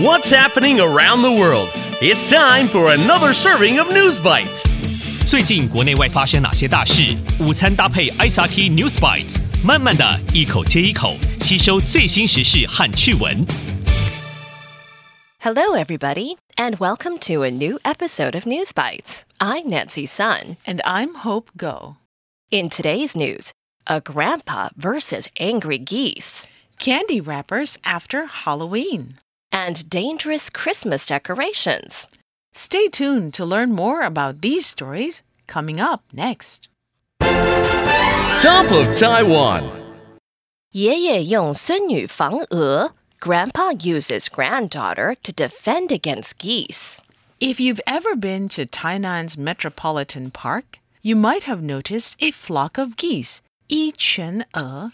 What's happening around the world? It's time for another serving of News Bites. 最近国内外发生哪些大事？午餐搭配 ICRT News Bites，慢慢的一口接一口吸收最新时事和趣闻。Hello, everybody, and welcome to a new episode of News Bites. I'm Nancy Sun. And I'm Hope Go. In today's news, a grandpa versus angry geese. Candy wrappers after Halloween and dangerous Christmas decorations. Stay tuned to learn more about these stories coming up next. Top of Taiwan. 爷爷用孙女防鹅. Grandpa uses granddaughter to defend against geese. If you've ever been to Tainan's Metropolitan Park, you might have noticed a flock of geese, 一群鹅.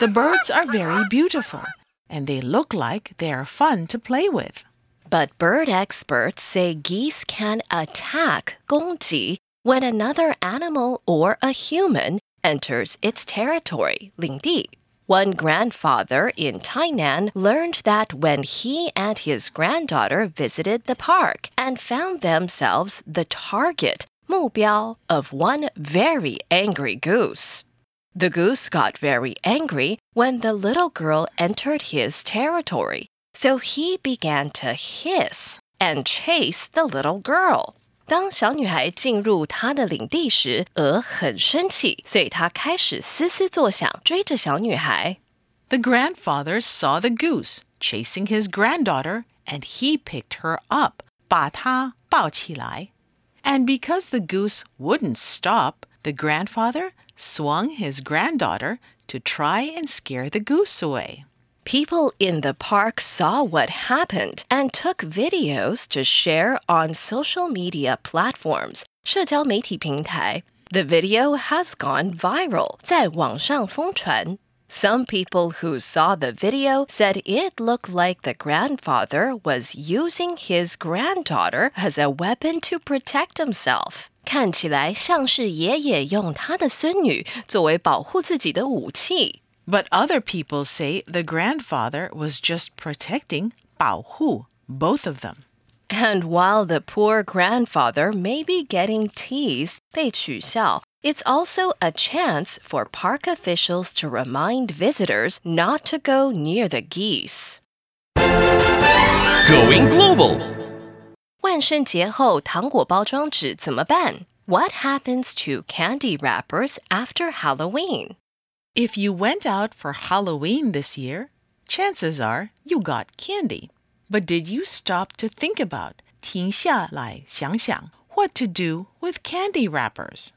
The birds are very beautiful, and they look like they are fun to play with. But bird experts say geese can attack 攻击 when another animal or a human enters its territory 领地. One grandfather in Tainan learned that when he and his granddaughter visited the park and found themselves the target 目标 of one very angry goose. The goose got very angry when the little girl entered his territory, so he began to hiss and chase the little girl. 当小女孩进入他的领地时，鹅很生气，所以他开始嘶嘶作响，追着小女孩。 The grandfather saw the goose chasing his granddaughter and he picked her up, 把她抱起来. And because the goose wouldn't stop, the grandfather swung his granddaughter to try and scare the goose away. People in the park saw what happened and took videos to share on social media platforms. 社交媒体平台. The video has gone viral. 在网上疯传. Some people who saw the video said it looked like the grandfather was using his granddaughter as a weapon to protect himself. 看起来像是爷爷用他的孙女作为保护自己的武器。 But other people say the grandfather was just protecting 保护 both of them. And while the poor grandfather may be getting teased, 被取笑, it's also a chance for park officials to remind visitors not to go near the geese. Going global. 万圣节后糖果包装纸怎么办? What happens to candy wrappers after Halloween? If you went out for Halloween this year, chances are you got candy. But did you stop to think about 停下来想想 what to do with candy wrappers?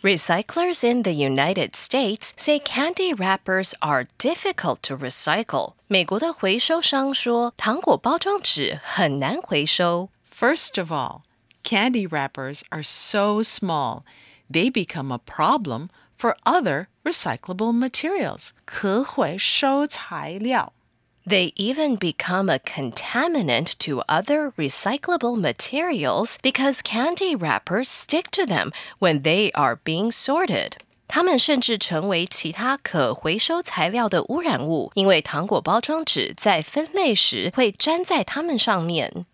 Recyclers in the United States say candy wrappers are difficult to recycle. 美国的回收商说，糖果包装纸很难回收。 First of all, candy wrappers are so small, they become a problem for other recyclable materials. 可回收材料 They even become a contaminant to other recyclable materials because candy wrappers stick to them when they are being sorted. 它们甚至成为其他可回收材料的污染物，因为糖果包装纸在分类时会粘在它们上面。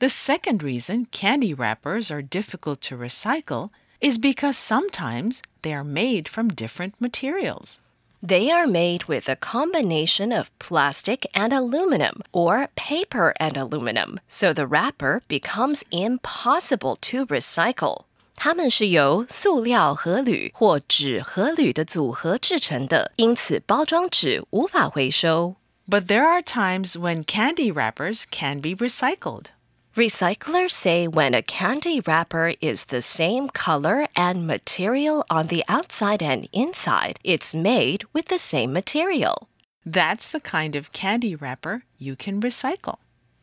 The second reason candy wrappers are difficult to recycle is because sometimes they are made from different materials. They are made with a combination of plastic and aluminum or paper and aluminum, so the wrapper becomes impossible to recycle. 它们是由塑料和铝或纸和铝的组合制成的，因此包装纸无法回收。 But there are times when candy wrappers can be recycled. Recyclers say when a candy wrapper is the same color and material on the outside and inside, it's made with the same material. That's the kind of candy wrapper you can recycle.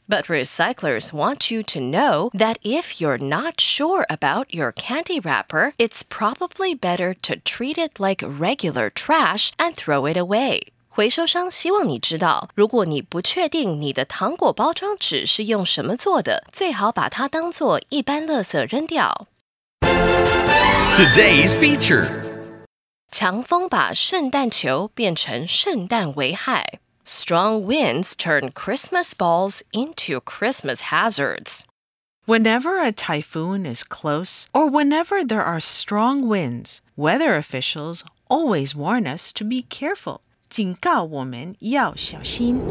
But recyclers want you to know that if you're not sure about your candy wrapper, it's probably better to treat it like regular trash and throw it away. 回收商希望你知道，如果你不确定你的糖果包装纸是用什么做的，最好把它当做一般垃圾扔掉。 Today's feature. 强风把圣诞球变成圣诞危害。Strong winds turn Christmas balls into Christmas hazards. Whenever a typhoon is close or whenever there are strong winds, weather officials always warn us to be careful. 警告我们要小心。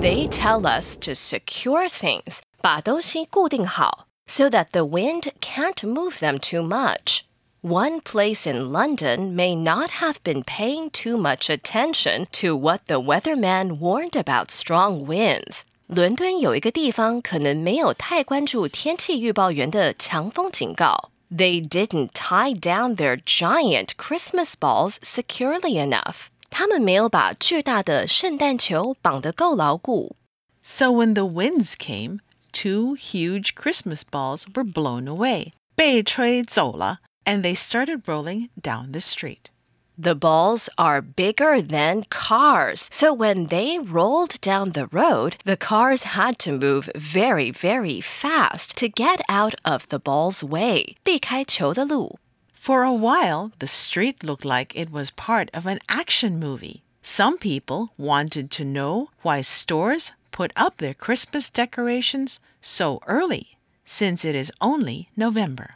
They tell us to secure things, 把东西固定好 so that the wind can't move them too much. One place in London may not have been paying too much attention to what the weatherman warned about strong winds. 伦敦有一个地方可能没有太关注天气预报员的强风警告。They didn't tie down their giant Christmas balls securely enough. 他们没有把巨大的圣诞球绑得够牢固。So when the winds came, two huge Christmas balls were blown away. 被吹走了 and they started rolling down the street. The balls are bigger than cars, so when they rolled down the road, the cars had to move very, very fast to get out of the ball's way. 避开球的路。 For a while, the street looked like it was part of an action movie. Some people wanted to know why stores put up their Christmas decorations so early, since it is only November.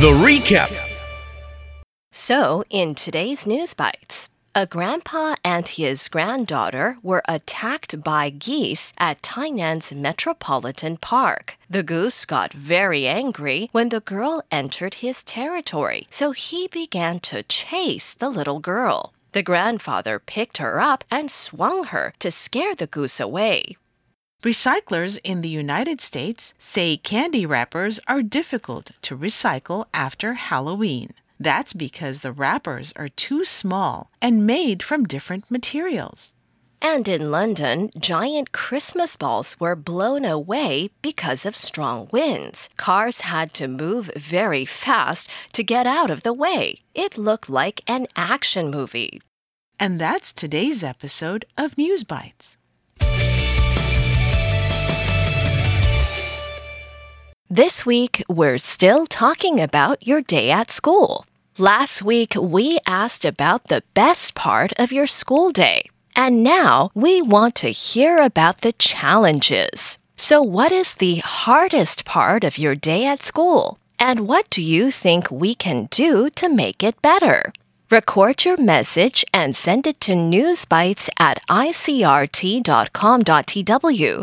The recap. So, in today's News Bites, a grandpa and his granddaughter were attacked by geese at Tainan's Metropolitan Park. The goose got very angry when the girl entered his territory, so he began to chase the little girl. The grandfather picked her up and swung her to scare the goose away. Recyclers in the United States say candy wrappers are difficult to recycle after Halloween. That's because the wrappers are too small and made from different materials. And in London, giant Christmas balls were blown away because of strong winds. Cars had to move very fast to get out of the way. It looked like an action movie. And that's today's episode of News Bites. This week, we're still talking about your day at school. Last week, we asked about the best part of your school day. And now we want to hear about the challenges. So, what is the hardest part of your day at school? And what do you think we can do to make it better? Record your message and send it to newsbites at icrt.com.tw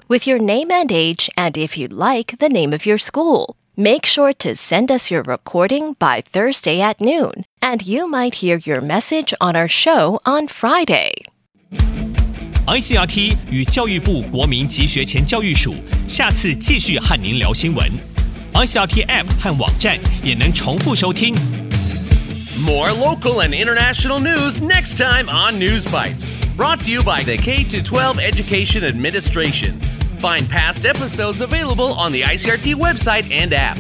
with your name and age and if you'd like the name of your school. Make sure to send us your recording by Thursday at noon, and you might hear your message on our show on Friday. ICRT 与教育部国民及学前教育署下次继续和您聊新闻。ICRT App 和网站也能重复收听。 More local and international news next time on News Bites. Brought to you by the K 12 Education Administration. Find past episodes available on the ICRT website and app.